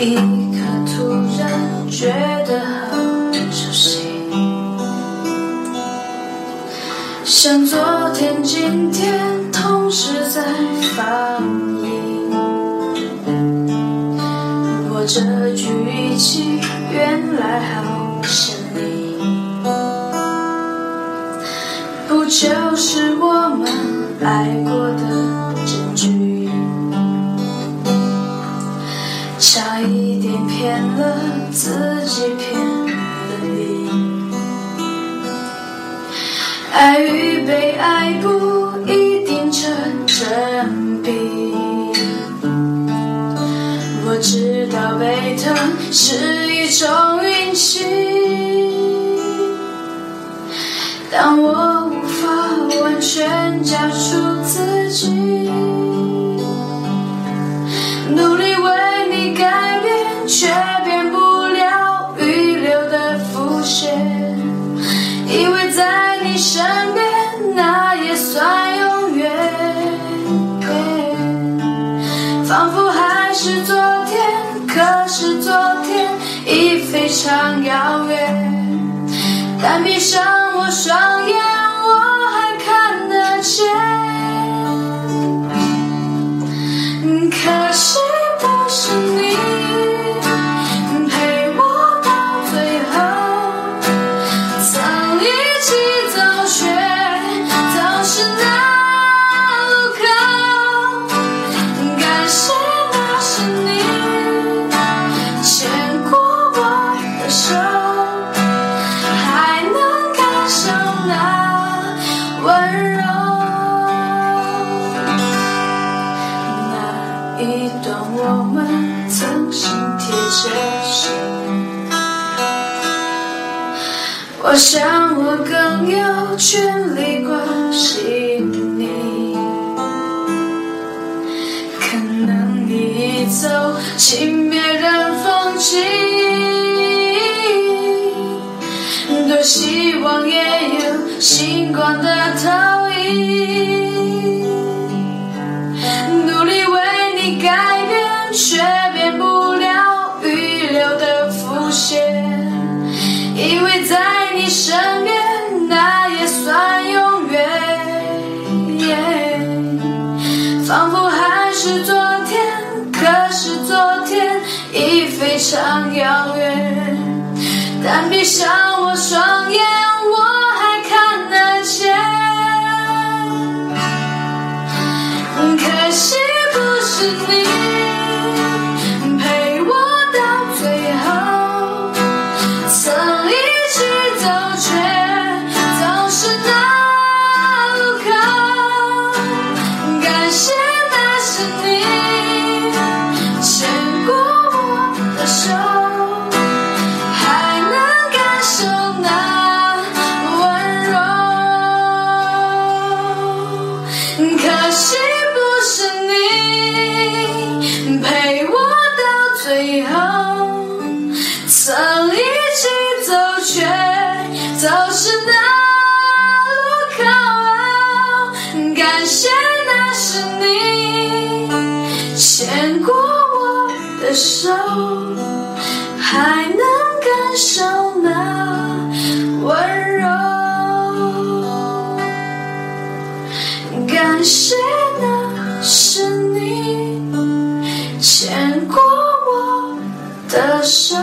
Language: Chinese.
一刻突然觉得好熟悉，像昨天、今天同时在放映。我这句语气原来好像你，不就是我们爱过的证据？差一点骗了自己，骗了你。爱与被爱不一定成正比。我知道被疼是一种运气，但我无法完全交出是昨天，可是昨天已非常遥远。但闭上我双眼，我想我更有权利关心你。可能你已走进别人风景，多希望也有星光的投影。努力为你改的伏线。以为在你身边，那也算永远。仿佛还是昨天，可是昨天已非常遥远。但闭上我双眼，我还看得见。可惜不是你 Please. 的手，还能感受那温柔。感谢那是你牵过我的手，